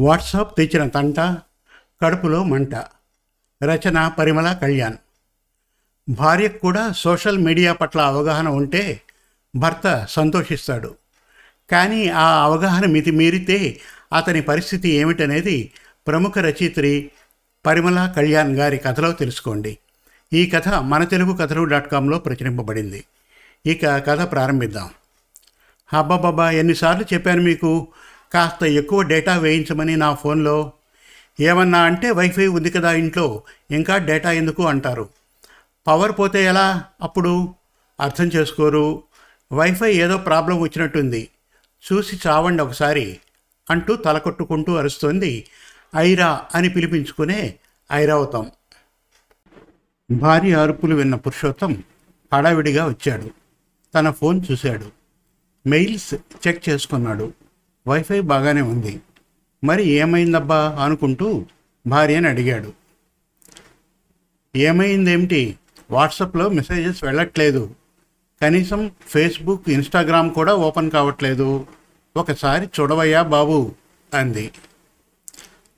WhatsApp తెచ్చిన తంట కడుపులో మంట. రచన పరిమళ కళ్యాణ్. భార్యకు కూడా సోషల్ మీడియా పట్ల అవగాహన ఉంటే భర్త సంతోషిస్తాడు. కానీ ఆ అవగాహన మితి మీరితే అతని పరిస్థితి ఏమిటనేది ప్రముఖ రచయిత్రి పరిమళ కళ్యాణ్ గారి కథలో తెలుసుకోండి. ఈ కథ మన తెలుగు కథలు డాట్ కామ్లో ప్రచురింపబడింది. ఇక కథ ప్రారంభిద్దాం. హబ్బబ్బబ్బా ఎన్నిసార్లు చెప్పాను మీకు? కాస్త ఎక్కువ డేటా వేయించమని నా ఫోన్లో ఏమన్నా అంటే వైఫై ఉంది కదా ఇంట్లో ఇంకా డేటా ఎందుకు? అంటారు. పవర్ పోతే ఎలా? అప్పుడు? అర్థం చేసుకోరు. వైఫై ఏదో ప్రాబ్లం వచ్చినట్టుంది. చూసి చావండి ఒకసారి అంటూ తలకొట్టుకుంటూ అరుస్తోంది ఐరా అని పిలిపించుకునే ఐరావతం భార్య అరుపులు విన్న పురుషోత్తం హడావిడిగా వచ్చాడు. తన ఫోన్ చూశాడు. మెయిల్స్ చెక్ చేసుకున్నాడు. వైఫై బాగానే ఉంది. మరి ఏమైందబ్బా? అనుకుంటూ భార్యని అడిగాడు. ఏమైందేమిటి? వాట్సాప్లో మెసేజెస్ వెళ్ళట్లేదు. కనీసం ఫేస్బుక్ ఇన్స్టాగ్రామ్ కూడా ఓపెన్ కావట్లేదు. ఒకసారి చూడవయ్యా బాబు అంది.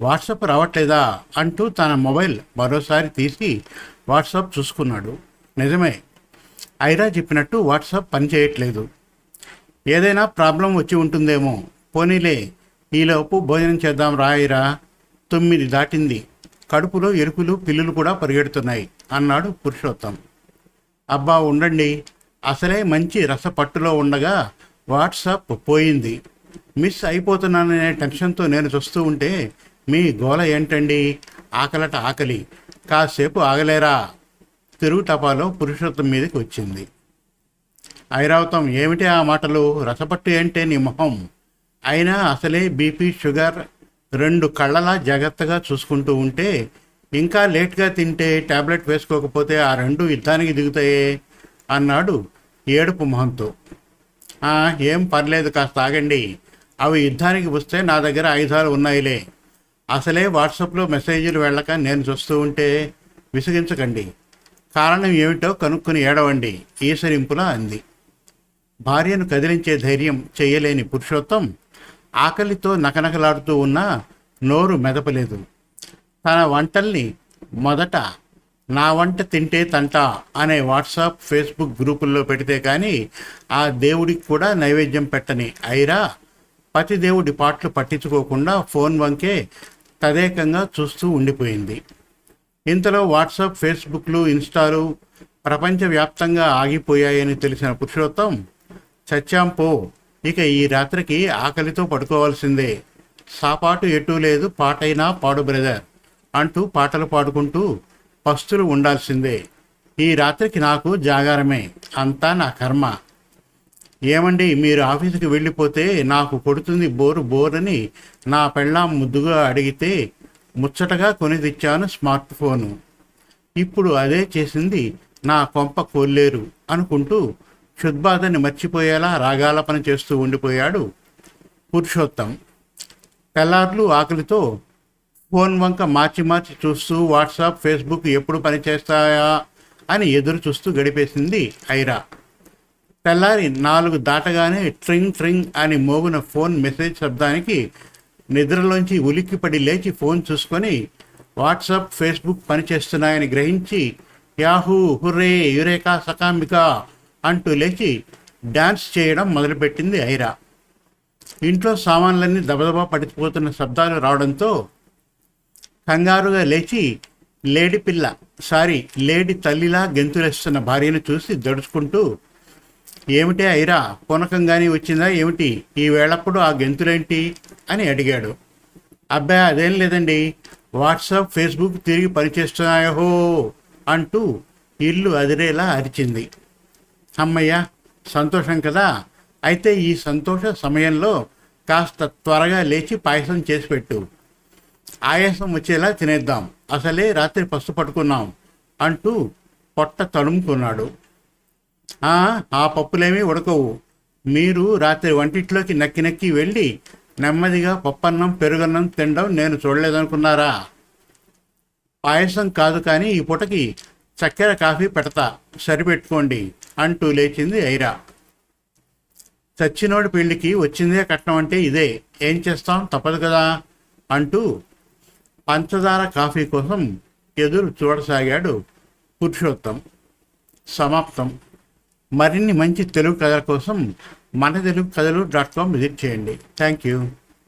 వాట్సాప్ రావట్లేదా? అంటూ తన మొబైల్ మరోసారి తీసి వాట్సాప్ చూసుకున్నాడు. నిజమే. ఐరా చెప్పినట్టు వాట్సాప్ పనిచేయట్లేదు ఏదైనా ప్రాబ్లం వచ్చి ఉంటుందేమో? పోనీలే ఈలోపు భోజనం చేద్దాం రాయిరా. తొమ్మిది దాటింది. కడుపులో ఎరుకులు పిల్లులు కూడా పరిగెడుతున్నాయి అన్నాడు పురుషోత్తం. అబ్బా ఉండండి. అసలే మంచి రసపట్టులో ఉండగా వాట్సాప్ పోయింది. మిస్ అయిపోతున్నాననే టెన్షన్తో నేను చూస్తూ ఉంటే మీ గోల ఏంటండి? ఆకలట ఆకలి. కాసేపు ఆగలేరా? తిరుగు టపాలో పురుషోత్తం మీదకి వచ్చింది. ఐరావతం ఏమిటి ఆ మాటలు? రసపట్టు ఏంటే నీ మొహం? అయినా అసలే బీపీ షుగర్ రెండు కళ్ళలా జాగ్రత్తగా చూసుకుంటూ ఉంటే ఇంకా లేట్గా తింటే టాబ్లెట్ వేసుకోకపోతే ఆ రెండు యుద్ధానికి దిగుతాయే అన్నాడు ఏడుపు మొహంతో. ఏం పర్లేదు కాస్త ఆగండి. అవి యుద్ధానికి వస్తే నా దగ్గర ఆయుధాలు ఉన్నాయిలే. అసలే వాట్సాప్లో మెసేజ్లు వెళ్ళక నేను చూస్తూ ఉంటే విసిగించకండి. కారణం ఏమిటో కనుక్కొని ఏడవండి ఈసరింపులా అంది. భార్యను కదిలించే ధైర్యం చేయలేని పురుషోత్తం ఆకలితో నకనకలాడుతూ ఉన్నా నోరు మెదపలేదు. తన వంటల్ని మొదట నా వంట తింటే తంట అనే వాట్సాప్ ఫేస్బుక్ గ్రూపుల్లో పెడితే కానీ ఆ దేవుడికి కూడా నైవేద్యం పెట్టని ఐరా పతి దేవుడి పాటలు పట్టించుకోకుండా ఫోన్ వంకే తదేకంగా చూస్తూ ఉండిపోయింది. ఇంతలో వాట్సాప్ ఫేస్బుక్లు ఇన్స్టాలు ప్రపంచవ్యాప్తంగా ఆగిపోయాయని తెలిసిన పురుషోత్తం చచ్చాంపో పో ఇక ఈ రాత్రికి ఆకలితో పడుకోవాల్సిందే. సాపాటు ఎటూ లేదు పాటైనా పాడు బ్రదర్ అంటూ పాటలు పాడుకుంటూ పస్తులు ఉండాల్సిందే. ఈ రాత్రికి నాకు జాగారమే అంతా నా కర్మ. ఏమండి మీరు ఆఫీసుకి వెళ్ళిపోతే నాకు కొడుతుంది బోరు బోరని నా పెళ్ళాం ముద్దుగా అడిగితే ముచ్చటగా కొని తెచ్చాను స్మార్ట్ ఫోను ఇప్పుడు అదే చేసింది నా కొంప కోల్లేరు అనుకుంటూ క్షుద్బాధని మర్చిపోయేలా రాగాలపన చేస్తూ ఉండిపోయాడు పురుషోత్తం. తెల్లార్లు ఆకలితో ఫోన్ వంక మార్చి మార్చి చూస్తూ వాట్సాప్ ఫేస్బుక్ ఎప్పుడు పనిచేస్తాయా అని ఎదురు చూస్తూ గడిపేసింది ఐరా. తెల్లారి నాలుగు దాటగానే ట్రింగ్ ట్రింగ్ అని మోగిన ఫోన్ మెసేజ్ శబ్దానికి నిద్రలోంచి ఉలిక్కిపడి లేచి ఫోన్ చూసుకొని వాట్సాప్ ఫేస్బుక్ పనిచేస్తున్నాయని గ్రహించి యాహూ హుర్రే యురేకా సకాంబికా అంటూ లేచి డ్యాన్స్ చేయడం మొదలుపెట్టింది ఐరా. ఇంట్లో సామాన్లన్నీ దబదబా పడిపోతున్న శబ్దాలు రావడంతో కంగారుగా లేచి లేడి పిల్ల సారీ లేడి తల్లిలా గెంతులేస్తున్న భార్యను చూసి దడుచుకుంటూ ఏమిటే ఐరా పూనకంగానే వచ్చిందా ఏమిటి? ఈ వేళప్పుడు ఆ గెంతులేంటి? అని అడిగాడు. అబ్బాయి అదేం లేదండి. వాట్సాప్ ఫేస్బుక్ తిరిగి పనిచేస్తున్నాయో అంటూ ఇల్లు అదిరేలా అరిచింది. అమ్మయ్య సంతోషం కదా? అయితే ఈ సంతోష సమయంలో కాస్త త్వరగా లేచి పాయసం చేసి పెట్టు. ఆయాసం వచ్చేలా తినేద్దాం. అసలే రాత్రి పసు పట్టుకున్నాం అంటూ పొట్ట తడుముకున్నాడు. "ఆ, ఆ పప్పులేమీ ఉడకవు. మీరు రాత్రి వంటిట్లోకి నక్కి నక్కి వెళ్ళి నెమ్మదిగా పప్పన్నం పెరుగన్నం తినడం నేను చూడలేదనుకున్నారా? పాయసం కాదు కానీ ఈ పూటకి చక్కెర కాఫీ పెడతా సరిపెట్టుకోండి అంటూ లేచింది ఐరా. చచ్చినోడి పెళ్ళికి వచ్చిందే కట్నం అంటే ఇదే ఏం చేస్తాం? తప్పదు కదా అంటూ పంచదార కాఫీ కోసం ఎదురు చూడసాగాడు పురుషోత్తం. సమాప్తం. మరిన్ని మంచి తెలుగు కథల కోసం మన తెలుగు కథలు డాట్ కామ్ విజిట్ చేయండి. Thank you.